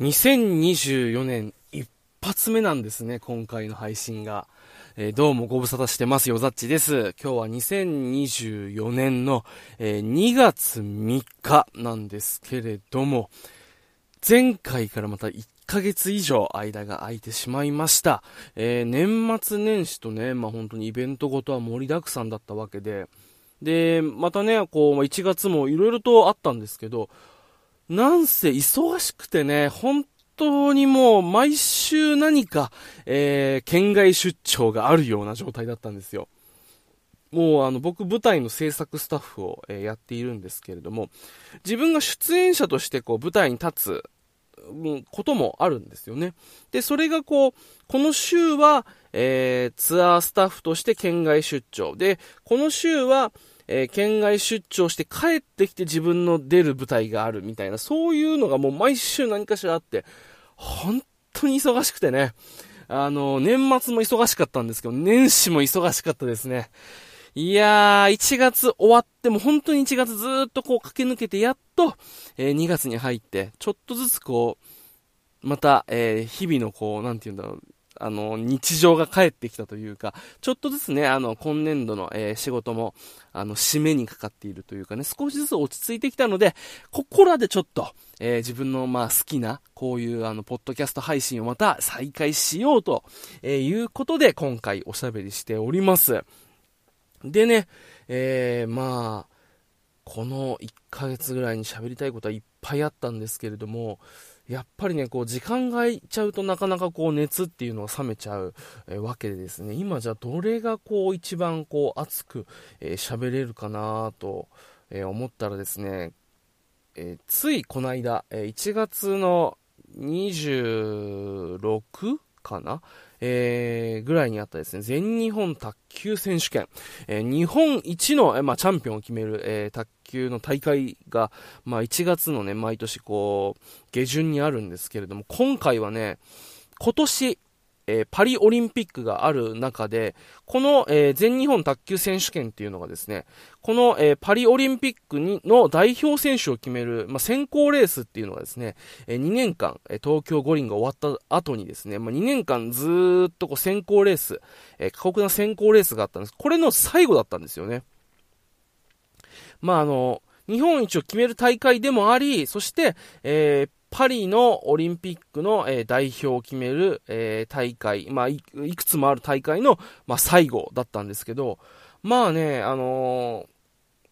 2024年一発目なんですね、今回の配信が。えー、どうもご無沙汰してます、よざっちです。今日は2024年の、えー、2月3日なんですけれども、前回からまた1ヶ月以上間が空いてしまいました。えー、年末年始とね、まあ本当にイベントごとは盛りだくさんだったわけで、で、またね、こう、1月も色々とあったんですけど、なんせ忙しくてね、本当にもう毎週何か、えー、県外出張があるような状態だったんですよ。もうあの僕舞台の制作スタッフを、え、やっているんですけれども、自分が出演者としてこう舞台に立つ、こともあるんですよね。で、それがこう、この週は、えー、ツアースタッフとして県外出張。で、この週は、えー、県外出張して帰ってきて自分の出る舞台があるみたいな、そういうのがもう毎週何かしらあって、本当に忙しくてね。あの、年末も忙しかったんですけど、年始も忙しかったですね。いやー、1月終わっても本当に1月ずーっとこう駆け抜けてやっと、えー、2月に入って、ちょっとずつこう、また、えー、日々のこう、なんて言うんだろう、あの、日常が帰ってきたというか、ちょっとずつね、あの、今年度の、えー、仕事も、あの、締めにかかっているというかね、少しずつ落ち着いてきたので、ここらでちょっと、えー、自分の、まあ、好きな、こういう、あの、ポッドキャスト配信をまた再開しようと、えー、いうことで、今回おしゃべりしております。でね、えー、まあ、この1ヶ月ぐらいに喋りたいことはいっぱいあったんですけれども、やっぱりね、こう、時間が空いちゃうとなかなかこう、熱っていうのが冷めちゃう、え、わけでですね、今じゃどれがこう、一番こう、熱く、えー、喋れるかなと、えー、思ったらですね、えついこの間、え1月の26かなえー、ぐらいにあったですね、全日本卓球選手権、えー、日本一の、えー、まあ、チャンピオンを決める、えー、卓球の大会が、まあ、1月のね、毎年こう、下旬にあるんですけれども、今回はね、今年、えー、パリオリンピックがある中で、この、えー、全日本卓球選手権っていうのがですね、この、えー、パリオリンピックにの代表選手を決める、まあ、選考レースっていうのがですね、え2年間、え東京五輪が終わった後にですね、まあ、2年間ずっとこう選考レース、え過酷な選考レースがあったんです。これの最後だったんですよね。まあ、あの、日本一を決める大会でもあり、そして、えー、パリのオリンピックの、えー、代表を決める、えー、大会、まあい、いくつもある大会の、まあ、最後だったんですけど、まあね、あの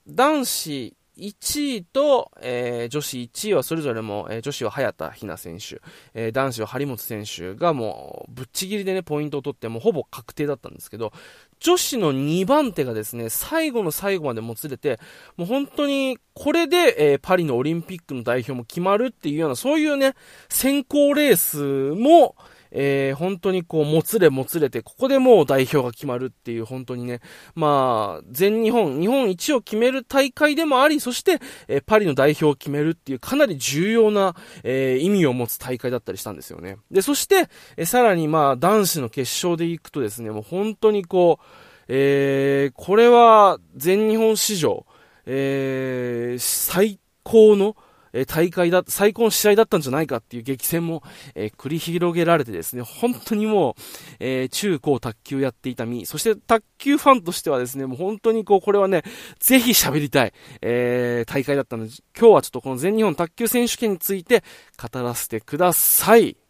ー、男子1位と、えー、女子1位はそれぞれも、えー、女子は早田ひな選手、えー、男子は張本選手がもうぶっちぎりでね、ポイントを取ってもほぼ確定だったんですけど、女子の2番手がですね、最後の最後までもつれて、もう本当にこれで、えパリのオリンピックの代表も決まるっていうような、そういうね、先行レースも、えー、本当にこう、もつれもつれて、ここでもう代表が決まるっていう、本当にね、まあ、全日本、日本一を決める大会でもあり、そして、えー、パリの代表を決めるっていう、かなり重要な、えー、意味を持つ大会だったりしたんですよね。で、そして、えさらにまあ、男子の決勝で行くとですね、もう本当にこう、えー、これは全日本史上、えー、最高の、え大会だ、最高の試合だったんじゃないかっていう激戦も、え、繰り広げられてですね、本当にもう、え、中高卓球やっていた身、そして卓球ファンとしてはですね、もう本当にこう、これはね、ぜひ喋りたい、え、大会だったので、今日はちょっとこの全日本卓球選手権について語らせてください。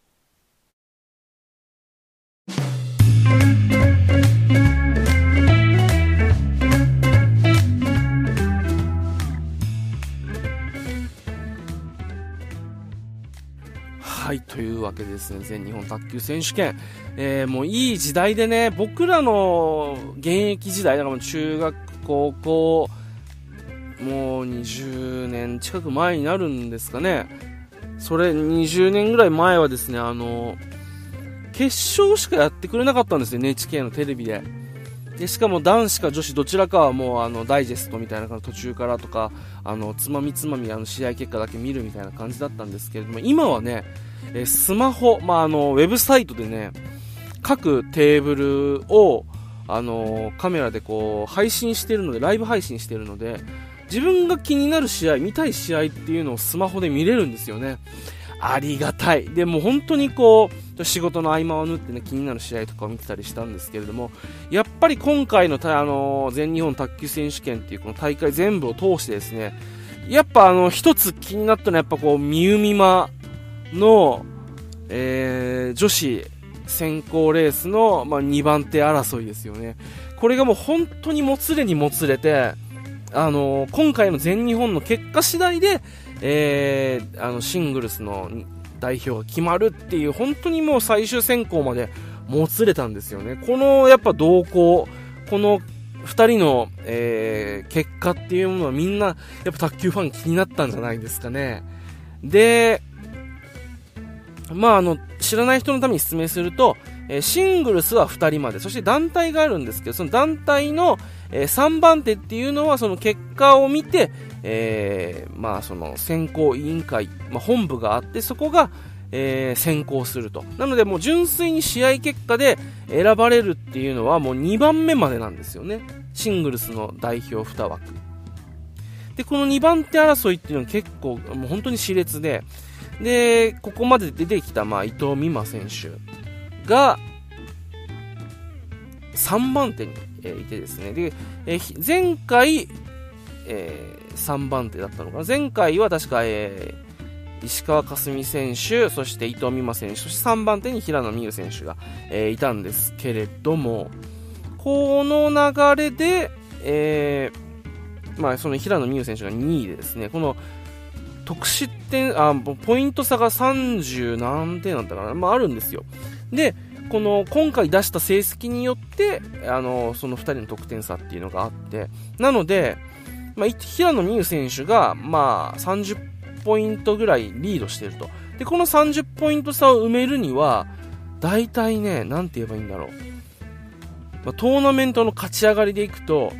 はい、というわけでですね、全日本卓球選手権、えー、もういい時代でね、僕らの現役時代、だから中学、高校、もう20年近く前になるんですかね。それ、20年ぐらい前はですね、あの、決勝しかやってくれなかったんですよ、NHK のテレビで。でしかも男子か女子どちらかはもうあのダイジェストみたいな感じ途中からとかあのつまみつまみあの試合結果だけ見るみたいな感じだったんですけれども今はねえスマホ、まあ、あの、ウェブサイトでね、各テーブルを、あのカメラでこう配信してるのでライブ配信してるので自分が気になる試合見たい試合っていうのをスマホで見れるんですよね。ありがたい。でも本当にこう仕事の合間を縫ってね気になる試合とかを見てたりしたんですけれどもやっぱり今回のあの全日本卓球選手権っていうこの大会全部を通してですねやっぱあの一つ気になったのはやっぱこうみゆみまの、えー、女子選考レースの、まあ、2番手争いですよね。これがもう本当にもつれにもつれて、あのー、今回の全日本の結果次第で、えー、あのシングルスの代表が決まるっていう、本当にもう最終選考までもつれたんですよね。このやっぱ動向、この2人の、えー、結果っていうものはみんな、やっぱ卓球ファン気になったんじゃないですかね。で、まあ、あの、知らない人のために説明すると、えー、シングルスは2人まで、そして団体があるんですけど、その団体の、えー、3番手っていうのは、その結果を見て、えー、まあ、その選考委員会、まあ、本部があって、そこが、えー、選考すると。なので、もう純粋に試合結果で選ばれるっていうのは、もう2番目までなんですよね。シングルスの代表2枠。で、この2番手争いっていうのは結構、もう本当に熾烈で、で、ここまで出てきた、まあ、伊藤美誠選手が、3番手に、え、いてですね、で、え、前回、えー、3番手だったのかな。前回は確か、えー、石川佳純選手、そして伊藤美誠選手、そして3番手に平野美宇選手が、えー、いたんですけれども、この流れで、えー、まあ、その平野美宇選手が2位でですね、この得失点、あ、ポイント差が30何点なんだかな、まああるんですよ。で、この今回出した成績によって、あの、その2人の得点差っていうのがあって、なので、まあ、平野美宇選手が、まあ、30ポイントぐらいリードしてると。で、この30ポイント差を埋めるには、大体ね、なんて言えばいいんだろう。まあ、トーナメントの勝ち上がりでいくと、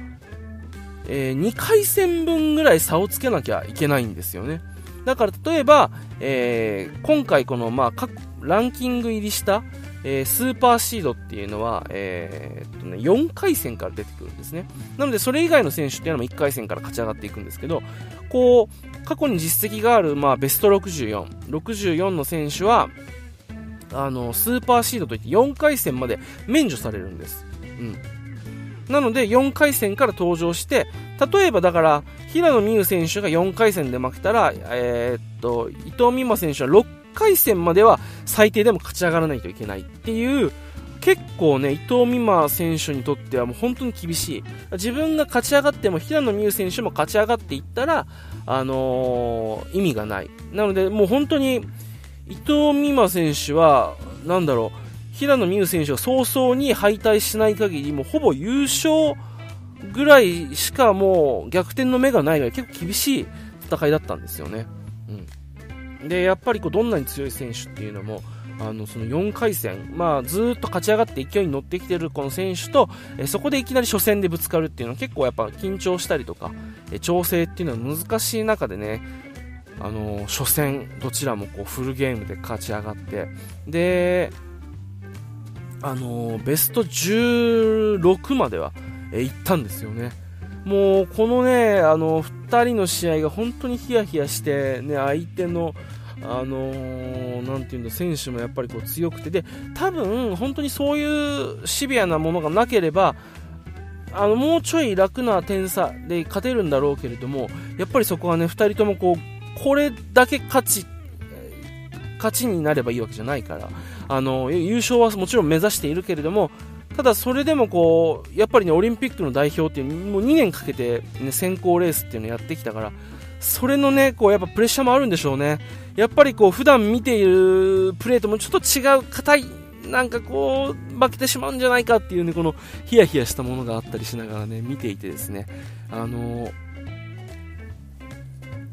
えー、2回戦分ぐらい差をつけなきゃいけないんですよね。だから例えば、えー、今回この、まあ、各ランキング入りした、えー、スーパーシードっていうのは、えー、っとね、4回戦から出てくるんですね。なので、それ以外の選手っていうのも1回戦から勝ち上がっていくんですけど、こう、過去に実績がある、まあ、ベスト64、64の選手は、あの、スーパーシードといって4回戦まで免除されるんです。うん。なので、4回戦から登場して、例えばだから、平野美宇選手が4回戦で負けたら、えー、っと、伊藤美誠選手は6回戦までは最低でも勝ち上がらないといけないっていう、結構ね、伊藤美誠選手にとってはもう本当に厳しい。自分が勝ち上がっても平野美宇選手も勝ち上がっていったら、あのー、意味がない。なので、もう本当に、伊藤美誠選手は、なんだろう、平野美宇選手が早々に敗退しない限り、もうほぼ優勝、ぐらいしかもう逆転の目がないぐらい結構厳しい戦いだったんですよね。うん、で、やっぱりこうどんなに強い選手っていうのも、あのその4回戦、まあ、ずっと勝ち上がって勢いに乗ってきてるこの選手と、えそこでいきなり初戦でぶつかるっていうのは結構やっぱ緊張したりとか、え調整っていうのは難しい中でね、あの初戦どちらもこうフルゲームで勝ち上がって。で、あのベスト16まではえ行ったんですよね。もうこのね、あの2人の試合が本当にヒヤヒヤして、ね、相手の、あのー、なんていうんだ、選手もやっぱりこう強くて、で、多分本当にそういうシビアなものがなければ、あのもうちょい楽な点差で勝てるんだろうけれども、やっぱりそこはね、2人ともこう、これだけ勝ち、勝ちになればいいわけじゃないから、あの優勝はもちろん目指しているけれども、ただそれでもこうやっぱりねオリンピックの代表っていうもう2年かけて、ね、選考レースっていうのをやってきたからそれのねこうやっぱプレッシャーもあるんでしょうね。やっぱりこう普段見ているプレーともちょっと違う硬いなんかこう負けてしまうんじゃないかっていうねこのヒヤヒヤしたものがあったりしながらね見ていてですね。あの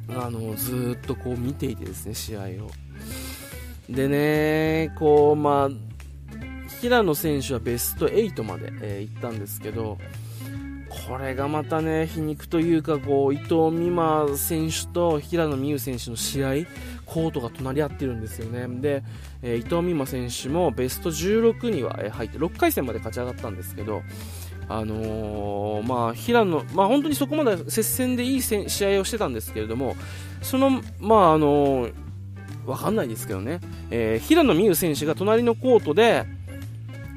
あのずっとこう見ていてですね試合を。でねこうまあ平野選手はベスト8まで、えー、行ったんですけど、これがまたね、皮肉というか、こう、伊藤美誠選手と平野美宇選手の試合、コートが隣り合ってるんですよね。で、えー、伊藤美誠選手もベスト16には入って、6回戦まで勝ち上がったんですけど、あのー、まあ、平野、まあ、本当にそこまで接戦でいい試合をしてたんですけれども、その、まあ、あのー、わかんないですけどね、えー、平野美宇選手が隣のコートで、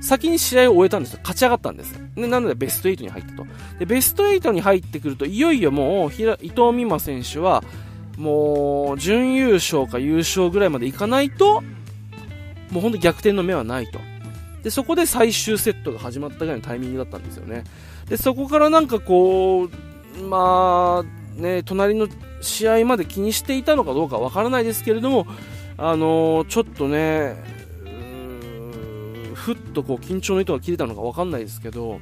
先に試合を終えたんですよ。勝ち上がったんです。でなのでベスト8に入ったと。で、ベスト8に入ってくると、いよいよもう、伊藤美誠選手は、もう、準優勝か優勝ぐらいまでいかないと、もう本当逆転の目はないと。で、そこで最終セットが始まったぐらいのタイミングだったんですよね。で、そこからなんかこう、まあ、ね、隣の試合まで気にしていたのかどうかわからないですけれども、あのー、ちょっとね、ふっとこう緊張の糸が切れたのかわかんないですけど、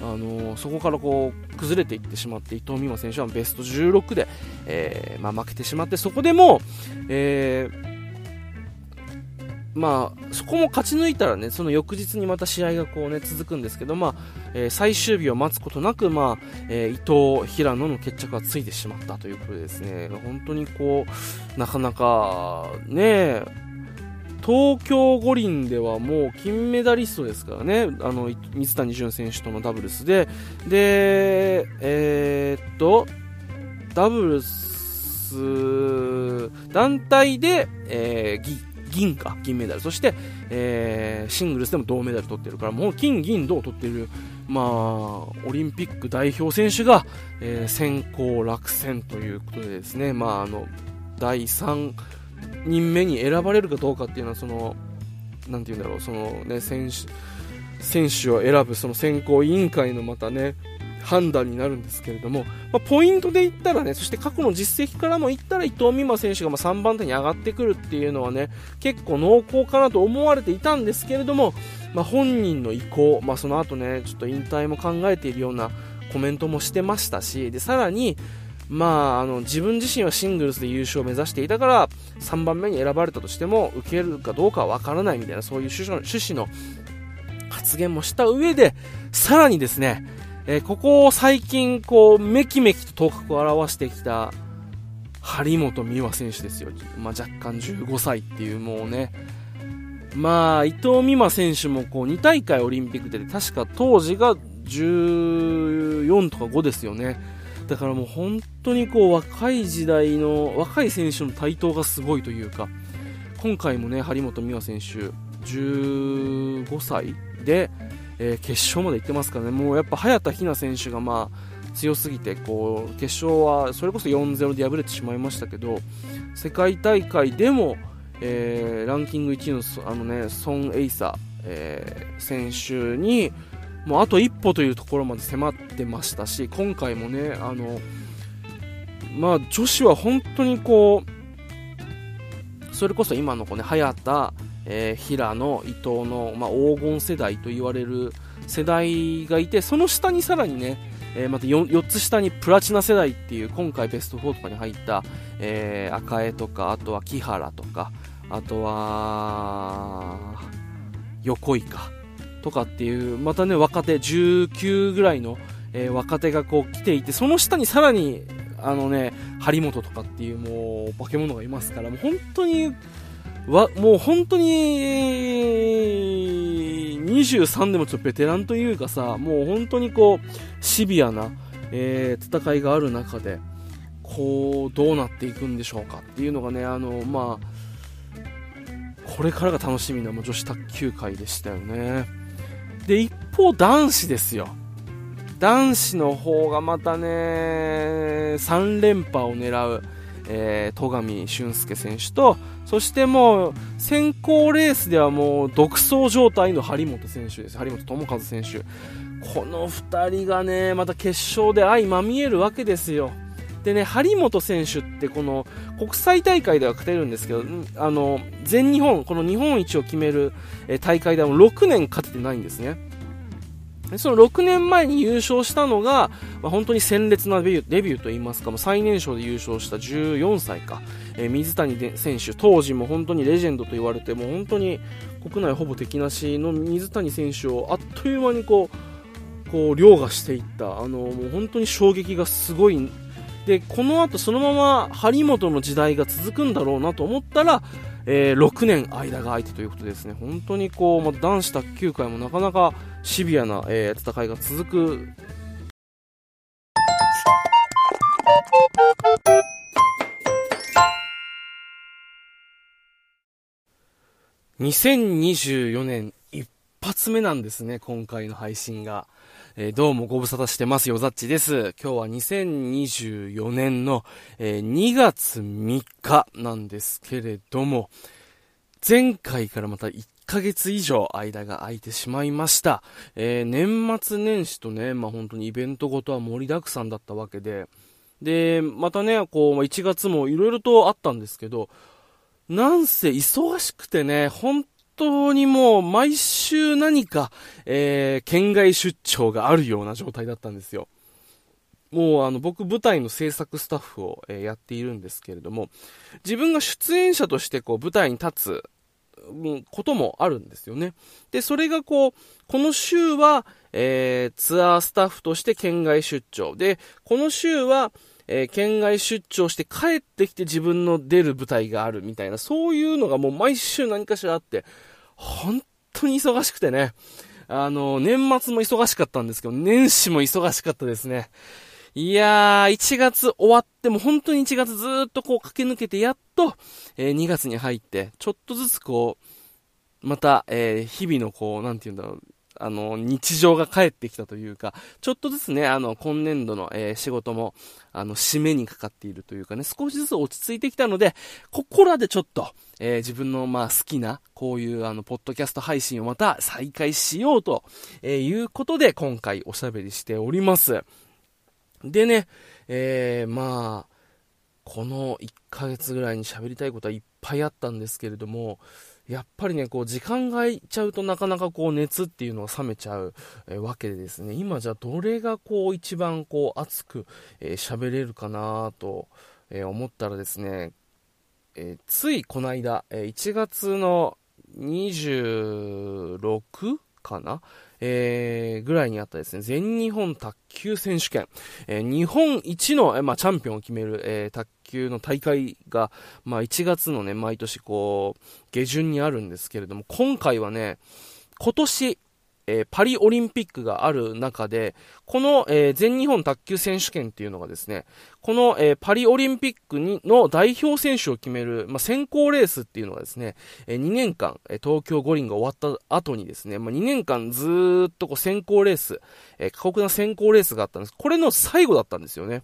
あのー、そこからこう崩れていってしまって伊藤美誠選手はベスト16で、えー、まあ、負けてしまってそこでも、えーまあ、そこも勝ち抜いたらね、その翌日にまた試合がこうね、続くんですけど、まあ、えー、最終日を待つことなく、まあ、えー、伊藤、平野の決着がついてしまったということでですね、本当にこう、なかなか、ね、東京五輪ではもう金メダリストですからね、あの、水谷隼選手とのダブルスで、で、えー、っと、ダブルス、団体で、えー、銀銀か、銀メダル。そして、えー、シングルスでも銅メダル取ってるから、もう金、銀、銅取ってる、まあ、オリンピック代表選手が、えー、先行落選ということでですね、まあ、あの、第3人目に選ばれるかどうかっていうのは、その、なんて言うんだろう、そのね、選手、選手を選ぶその選考委員会のまたね、判断になるんですけれども、まあ、ポイントで言ったらね、そして過去の実績からも言ったら伊藤美誠選手がま3番手に上がってくるっていうのはね、結構濃厚かなと思われていたんですけれども、まあ、本人の意向、まあ、その後ね、ちょっと引退も考えているようなコメントもしてましたし、で、さらに、まあ、あの自分自身はシングルスで優勝を目指していたから3番目に選ばれたとしても受けるかどうかはわからないみたいなそういう趣旨の趣旨の発言もした上でさらにですねえー、ここ最近、こう、めきめきと頭角を現してきた、張本美和選手ですよ。まあ、若干15歳っていうもうね、まあ、伊藤美誠選手もこう2大会オリンピックで確か当時が14とか5ですよね。だからもう本当にこう若い時代の若い選手の台頭がすごいというか、今回もね、張本美和選手15歳で、えー、決勝まで行ってますからね、もうやっぱ早田ひな選手がまあ強すぎてこう決勝はそれこそ4-0で敗れてしまいましたけど世界大会でも、えー、ランキング1位のあの、ね、ソン・エイサ、えー、選手にもうあと一歩というところまで迫ってましたし今回もねあの、まあ、女子は本当にこうそれこそ今の子ね早田えー、平野、伊藤の、まあ、黄金世代と言われる世代がいて、その下にさらにね、えー、また 4, 4, つ下にプラチナ世代っていう今回ベスト4とかに入った、えー、赤江とか、あとは木原とか、あとは、横井か、とかっていう、またね、若手、19ぐらいの、えー、若手がこう来ていて、その下にさらに、あのね、張本とかっていうもう化け物がいますから、もう本当にわ、もう本当に、23でもちょっとベテランというかさ、もう本当にこう、シビアな、えー、戦いがある中で、こう、どうなっていくんでしょうかっていうのがね、あの、まあ、これからが楽しみな女子卓球界でしたよね。で、一方男子ですよ。男子の方がまたね、3連覇を狙う。えー、戸上俊介選手と、そしてもう、先行レースではもう、独走状態の張本選手です。張本智和選手。この2人がね、また決勝で相まみえるわけですよ。でね、張本選手ってこの国際大会では勝てるんですけど、あの、全日本、この日本一を決める大会では6年勝ててないんですね。その6年前に優勝したのが、まあ、本当に鮮烈なデビューデビューといいますか、もう最年少で優勝した14歳か、えー、水谷選手、当時も本当にレジェンドと言われて、もう本当に国内ほぼ敵なしの水谷選手をあっという間にこう、こう凌駕していった、あのもう本当に衝撃がすごい。で、この後そのまま張本の時代が続くんだろうなと思ったら、えー、6年間が空いてということですね。本当にこう、まあ、男子卓球界もなかなかシビアな、えー、戦いが続く2024年一発目なんですね、今回の配信が。えー、どうもご無沙汰してますよ、ザッチです。今日は2024年の、えー、2月3日なんですけれども、前回からまたヶ月以上間が空いてしまいました。えー、年末年始とね、まあ本当にイベントごとは盛りだくさんだったわけで、で、またね、こう、1月も色々とあったんですけど、なんせ忙しくてね、本当にもう毎週何か、えー、県外出張があるような状態だったんですよ。もうあの僕舞台の制作スタッフを、え、やっているんですけれども、自分が出演者としてこう舞台に立つ、こともあるんですよね。で、それがこう、この週は、えー、ツアースタッフとして県外出張。で、この週は、えー、県外出張して帰ってきて自分の出る舞台があるみたいな、そういうのがもう毎週何かしらあって、本当に忙しくてね。あの、年末も忙しかったんですけど、年始も忙しかったですね。いやー、1月終わっても本当に1月ずーっとこう駆け抜けてやっと、えー、2月に入って、ちょっとずつこう、また、えー、日々のこう、なんて言うんだろう、あの、日常が帰ってきたというか、ちょっとずつね、あの、今年度の、えー、仕事も、あの、締めにかかっているというかね、少しずつ落ち着いてきたので、ここらでちょっと、えー、自分の、まあ、好きな、こういう、あの、ポッドキャスト配信をまた再開しようと、えー、いうことで、今回おしゃべりしております。でね、えー、まあ、この1ヶ月ぐらいに喋りたいことはいっぱいあったんですけれども、やっぱりね、こう、時間が空いちゃうとなかなかこう、熱っていうのが冷めちゃう、え、わけでですね、今じゃどれがこう、一番こう、熱く、えー、喋れるかなと、えー、思ったらですね、えついこの間、え1月の26かなえー、ぐらいにあったですね、全日本卓球選手権、えー、日本一の、えー、まあ、チャンピオンを決める、えー、卓球の大会が、まあ、1月のね、毎年こう、下旬にあるんですけれども、今回はね、今年、えー、パリオリンピックがある中で、この、えー、全日本卓球選手権っていうのがですね、この、えー、パリオリンピックにの代表選手を決める、まあ、選考レースっていうのがですね、え2年間、え東京五輪が終わった後にですね、まあ、2年間ずっとこう選考レース、え過酷な選考レースがあったんです。これの最後だったんですよね。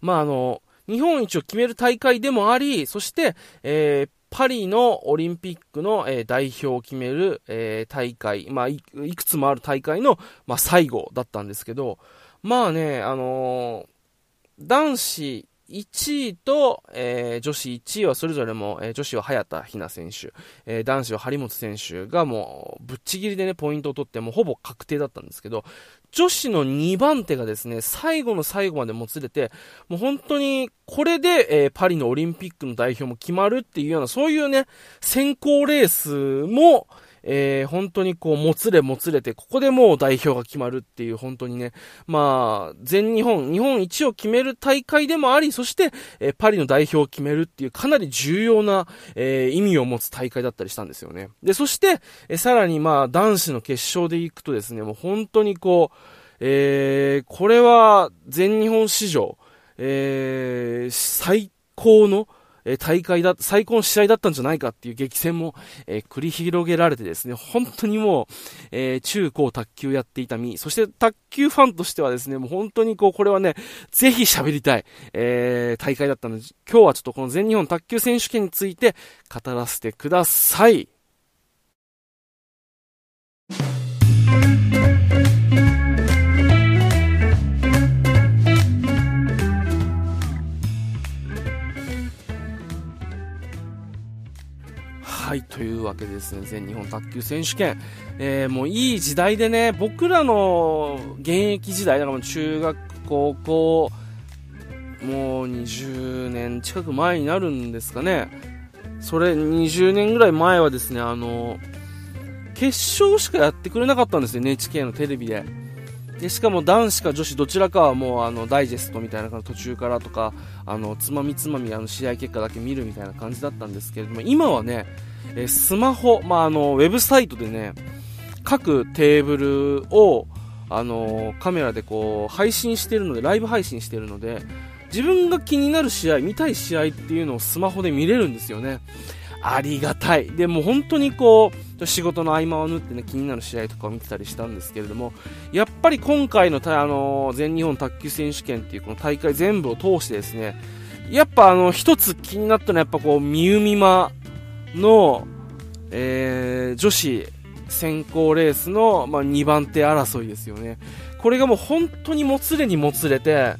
まあ、あの、日本一を決める大会でもあり、そして、えー、パリのオリンピックの、えー、代表を決める、えー、大会、まあい、いくつもある大会の、まあ、最後だったんですけど、まあね、あのー、男子1位と、えー、女子1位はそれぞれも、えー、女子は早田ひな選手、えー、男子は張本選手がもうぶっちぎりでね、ポイントを取ってもほぼ確定だったんですけど、女子の2番手がですね、最後の最後までもつれて、もう本当にこれで、えパリのオリンピックの代表も決まるっていうような、そういうね、先行レースも、えー、本当にこう、もつれもつれて、ここでもう代表が決まるっていう、本当にね、まあ、全日本、日本一を決める大会でもあり、そして、えー、パリの代表を決めるっていう、かなり重要な、えー、意味を持つ大会だったりしたんですよね。で、そして、えさらにまあ、男子の決勝で行くとですね、もう本当にこう、え、これは全日本史上、えー、最高の、え大会だ、最高の試合だったんじゃないかっていう激戦も、え、繰り広げられてですね、本当にもう、え、中高卓球やっていた身、そして卓球ファンとしてはですね、もう本当にこう、これはね、ぜひ喋りたい、え、大会だったので、今日はちょっとこの全日本卓球選手権について語らせてください。はい、というわけでですね、全日本卓球選手権、えー、もういい時代でね、僕らの現役時代、だから中学、高校、もう20年近く前になるんですかね。それ、20年ぐらい前はですね、あの、決勝しかやってくれなかったんですよ、NHK のテレビで。でしかも男子か女子どちらかはもうあのダイジェストみたいな感じ途中からとかあのつまみつまみあの試合結果だけ見るみたいな感じだったんですけれども今はねえスマホ、まあ、あのウェブサイトでね各テーブルを、あのカメラでこう配信してるのでライブ配信してるので自分が気になる試合見たい試合っていうのをスマホで見れるんですよね。ありがたい。でも本当にこう仕事の合間を縫ってね気になる試合とかを見てたりしたんですけれどもやっぱり今回のあの全日本卓球選手権っていうこの大会全部を通してですねやっぱあの一つ気になったのはやっぱこうみゆみまの、えー、女子先行レースの、まあ、2番手争いですよね。これがもう本当にもつれにもつれて、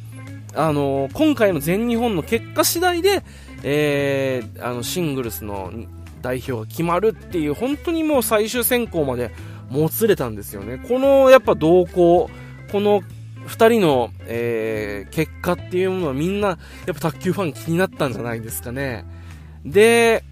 あのー、今回の全日本の結果次第で、えー、あのシングルスの代表が決まるっていう、本当にもう最終選考までもつれたんですよね。このやっぱ動向、この2人の、えー、結果っていうものはみんな、やっぱ卓球ファン気になったんじゃないですかね。で、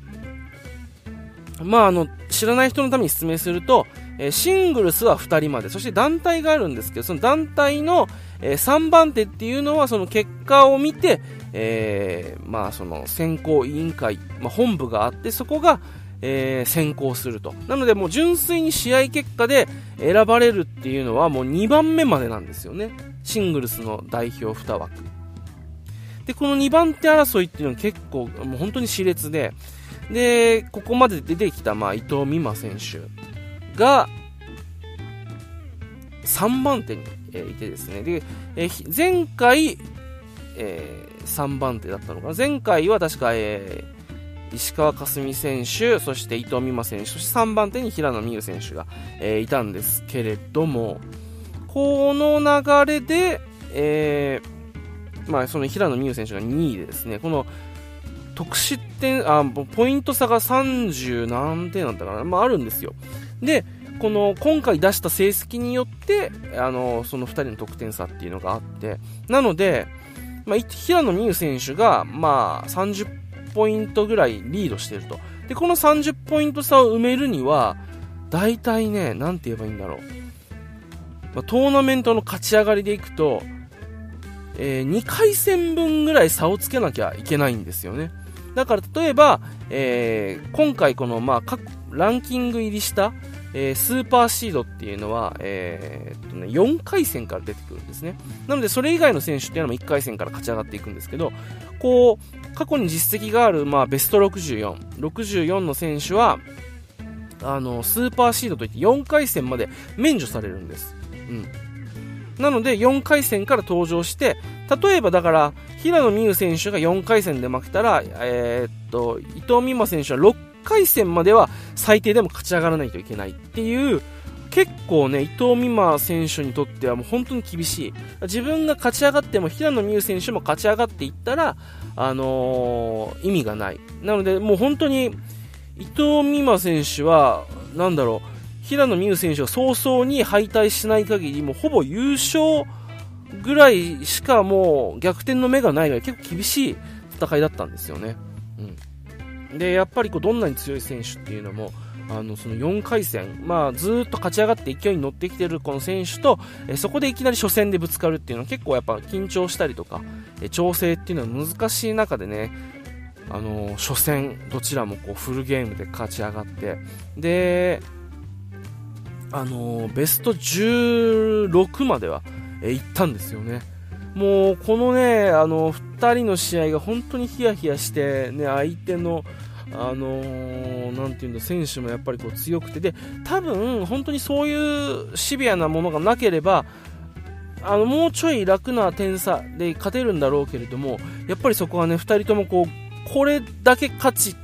まあ、あの、知らない人のために説明すると、えー、シングルスは2人まで、そして団体があるんですけど、その団体の、えー、3番手っていうのは、その結果を見て、えー、まあ、その選考委員会、まあ、本部があって、そこが、えー、選考すると。なので、もう純粋に試合結果で選ばれるっていうのは、もう2番目までなんですよね。シングルスの代表2枠。で、この2番手争いっていうのは結構、もう本当に熾烈で、で、ここまで出てきた、まあ、伊藤美誠選手が、3番手に、えー、いてですね、で、えー、前回、えー、3番手だったのかな。前回は確か、えー、石川佳純選手、そして伊藤美誠選手、そして3番手に平野美宇選手が、えー、いたんですけれども、この流れで、えー、まあ、その平野美宇選手が2位でですね、この得失点、あ、ポイント差が30何点なんだかな、まああるんですよ。で、この今回出した成績によって、あの、その2人の得点差っていうのがあって、なので、まあ、平野美宇選手が、まあ、30ポイントぐらいリードしてると。で、この30ポイント差を埋めるには、大体ね、なんて言えばいいんだろう。まあ、トーナメントの勝ち上がりでいくと、えー、2回戦分ぐらい差をつけなきゃいけないんですよね。だから例えば、えー、今回この、まあ、ランキング入りした、えー、スーパーシードっていうのは、えー、っとね、4回戦から出てくるんですね。なので、それ以外の選手っていうのも1回戦から勝ち上がっていくんですけど、こう、過去に実績がある、まあ、ベスト64、64の選手は、あの、スーパーシードといって4回戦まで免除されるんです。うん。なので、4回戦から登場して、例えばだから、平野美宇選手が4回戦で負けたら、えー、っと、伊藤美誠選手は6回戦までは最低でも勝ち上がらないといけないっていう、結構ね、伊藤美誠選手にとってはもう本当に厳しい。自分が勝ち上がっても平野美宇選手も勝ち上がっていったら、あのー、意味がない。なので、もう本当に、伊藤美誠選手は、なんだろう、平野美宇選手が早々に敗退しない限り、もうほぼ優勝ぐらいしかもう逆転の目がないぐらい結構厳しい戦いだったんですよね。うん、で、やっぱりこうどんなに強い選手っていうのも、あのその4回戦、まあ、ずっと勝ち上がって勢いに乗ってきてるこの選手と、えそこでいきなり初戦でぶつかるっていうのは結構やっぱ緊張したりとか、え調整っていうのは難しい中でね、あの初戦どちらもこうフルゲームで勝ち上がってであのベスト16までは、え行ったんですよね。もうこのね、あの2人の試合が本当にヒヤヒヤして、ね、相手の、あのー、なんていうんだ、選手もやっぱりこう強くて、で、多分本当にそういうシビアなものがなければ、あのもうちょい楽な点差で勝てるんだろうけれども、やっぱりそこはね、2人ともこう、これだけ勝ち、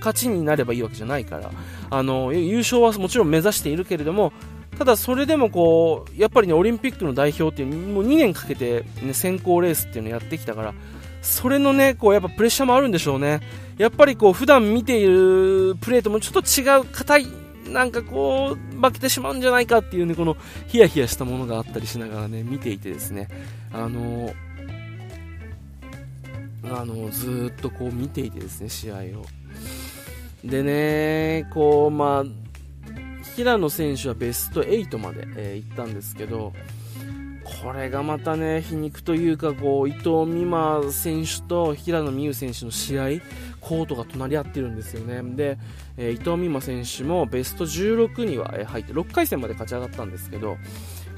勝ちになればいいわけじゃないから、あの優勝はもちろん目指しているけれどもただそれでもこうやっぱりねオリンピックの代表っていうもう2年かけて、ね、選考レースっていうのやってきたからそれのねこうやっぱプレッシャーもあるんでしょうね。やっぱりこう普段見ているプレーともちょっと違う硬いなんかこう負けてしまうんじゃないかっていうねこのヒヤヒヤしたものがあったりしながらね見ていてですね。あのあのずっとこう見ていてですね試合を。でね、こう、まあ、平野選手はベスト8まで、えー、行ったんですけど、これがまたね、皮肉というか、こう、伊藤美誠選手と平野美宇選手の試合、コートが隣り合ってるんですよね。で、えー、伊藤美誠選手もベスト16には入って、6回戦まで勝ち上がったんですけど、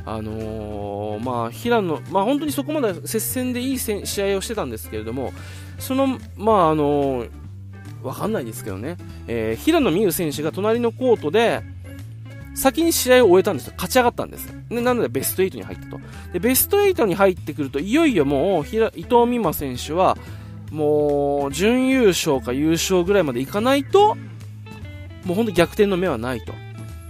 あのー、まあ、平野、まあ、本当にそこまで接戦でいい試合をしてたんですけれども、その、まあ、あのー、わかんないですけどね、えー、平野美宇選手が隣のコートで、先に試合を終えたんですよ。勝ち上がったんです。で、なのでベスト8に入ったと。で、ベスト8に入ってくると、いよいよもう、伊藤美誠選手は、もう、準優勝か優勝ぐらいまでいかないと、もうほんと逆転の目はないと。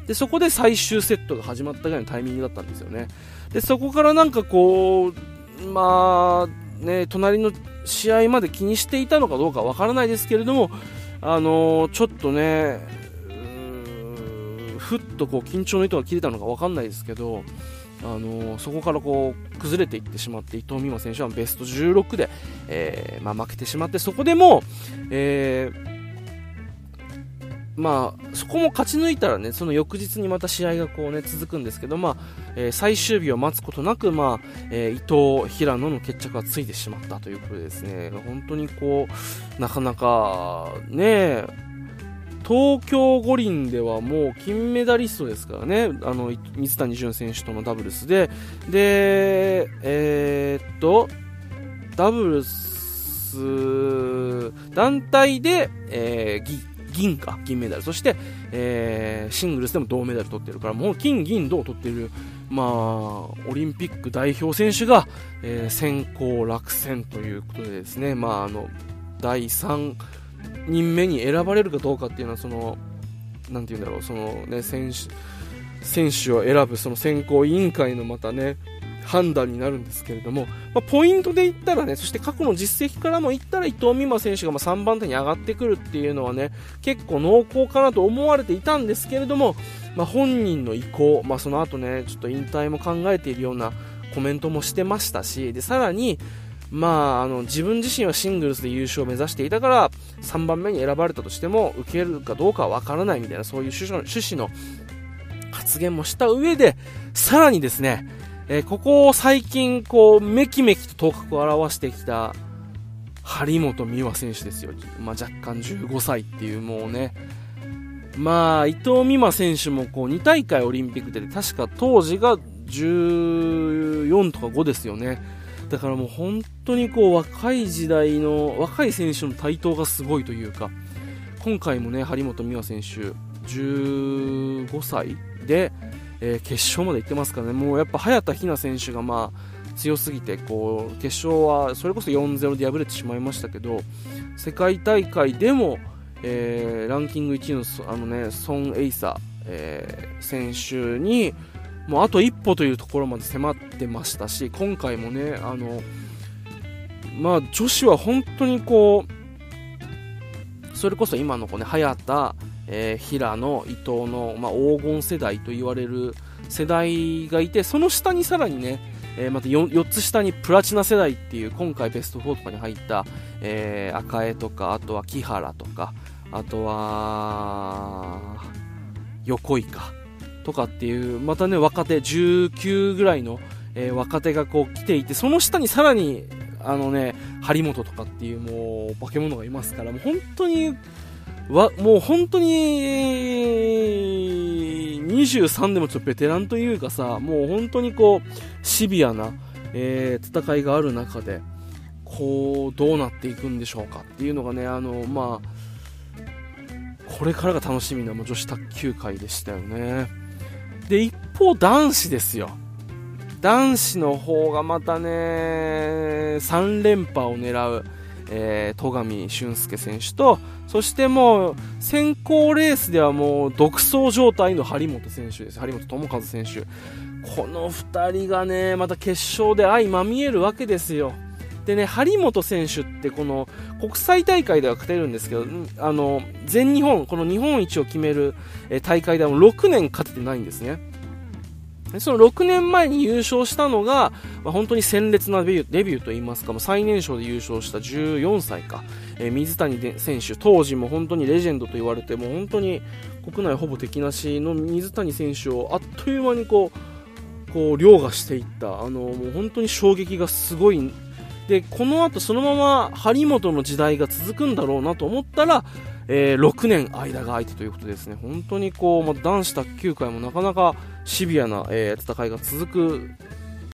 で、そこで最終セットが始まったぐらいのタイミングだったんですよね。で、そこからなんかこう、まあ、ね、隣の試合まで気にしていたのかどうかわからないですけれども、あのー、ちょっとね、ふっとこう緊張の糸が切れたのか分かんないですけど、あの、そこからこう崩れていってしまって伊藤美誠選手はベスト16で、えー、まあ、負けてしまってそこでも、えーまあ、そこも勝ち抜いたらね、その翌日にまた試合がこうね、続くんですけど、まあ、えー、最終日を待つことなく、まあ、えー、伊藤、平野の決着がついてしまったということでですね、本当にこう、なかなか、ね、東京五輪ではもう金メダリストですからね、あの水谷隼選手とのダブルスで、で、えー、っと、ダブルス、団体で、えー、銀か、銀メダル、そして、えー、シングルスでも銅メダル取ってるから、もう金、銀、銅取ってる、まあ、オリンピック代表選手が、えー、先行落選ということでですね、まあ、あの、第3、人目に選ばれるかどうかっていうのはそのなんて言うんだろうそのね選手選手を選ぶその選考委員会のまたね判断になるんですけれども、まあ、ポイントで言ったらね、そして過去の実績からも言ったら伊藤美誠選手がま3番手に上がってくるっていうのはね、結構濃厚かなと思われていたんですけれども、まあ、本人の意向、まあ、その後ね、ちょっと引退も考えているようなコメントもしてましたし、で、さらに、まあ、あの自分自身はシングルスで優勝を目指していたから3番目に選ばれたとしても受けるかどうかはわからないみたいなそういう趣旨の趣旨の発言もした上でさらにですね、えー、ここ最近こうめきめきと頭角を現してきた張本美和選手ですよ、まあ、若干15歳っていうもうね。まあ伊藤美誠選手もこう2大会オリンピックで確か当時が14とか5ですよね。だからもう本当にこう若い時代の若い選手の台頭がすごいというか今回もね張本美和選手15歳で、えー、決勝まで行ってますからね。もうやっぱ早田ひな選手がまあ強すぎてこう決勝はそれこそ4-0で敗れてしまいましたけど世界大会でも、えー、ランキング1位のあの、ね、ソン・エイサ、えー、選手にもうあと一歩というところまで迫ってましたし、今回もね、あの、まあ女子は本当にこう、それこそ今の子ね、早田、えー、平野、伊藤の、まあ、黄金世代と言われる世代がいて、その下にさらにね、えー、また 4, 4, つ下にプラチナ世代っていう今回ベスト4とかに入った、えー、赤江とか、あとは木原とか、あとは、横井か。とかっていう、またね、若手、19ぐらいの、えー、若手がこう来ていて、その下にさらに、あのね、張本とかっていうもう化け物がいますから、もう本当に、わ、もう本当に、23でもちょっとベテランというかさ、もう本当にこう、シビアな、えー、戦いがある中で、こう、どうなっていくんでしょうかっていうのがね、あの、まあ、これからが楽しみなもう女子卓球界でしたよね。で、一方男子ですよ。男子の方がまたね、3連覇を狙う、えー、戸上俊介選手と、そしてもう、先行レースではもう独走状態の張本選手です。張本智和選手。この2人がね、また決勝で相まみえるわけですよ。でね、張本選手ってこの国際大会では勝てるんですけど、あの、全日本、この日本一を決める大会では6年勝ててないんですね。その6年前に優勝したのが、まあ、本当に鮮烈なデビューデビューといいますか、まあ、最年少で優勝した14歳か、えー、水谷選手、当時も本当にレジェンドと言われて、も本当に国内ほぼ敵なしの水谷選手をあっという間にこう、こう凌駕していったあのもう本当に衝撃がすごいでこの後そのまま張本の時代が続くんだろうなと思ったら、えー、6年間が空いてということですね。本当にこう、まあ、男子卓球界もなかなかシビアな、えー、戦いが続く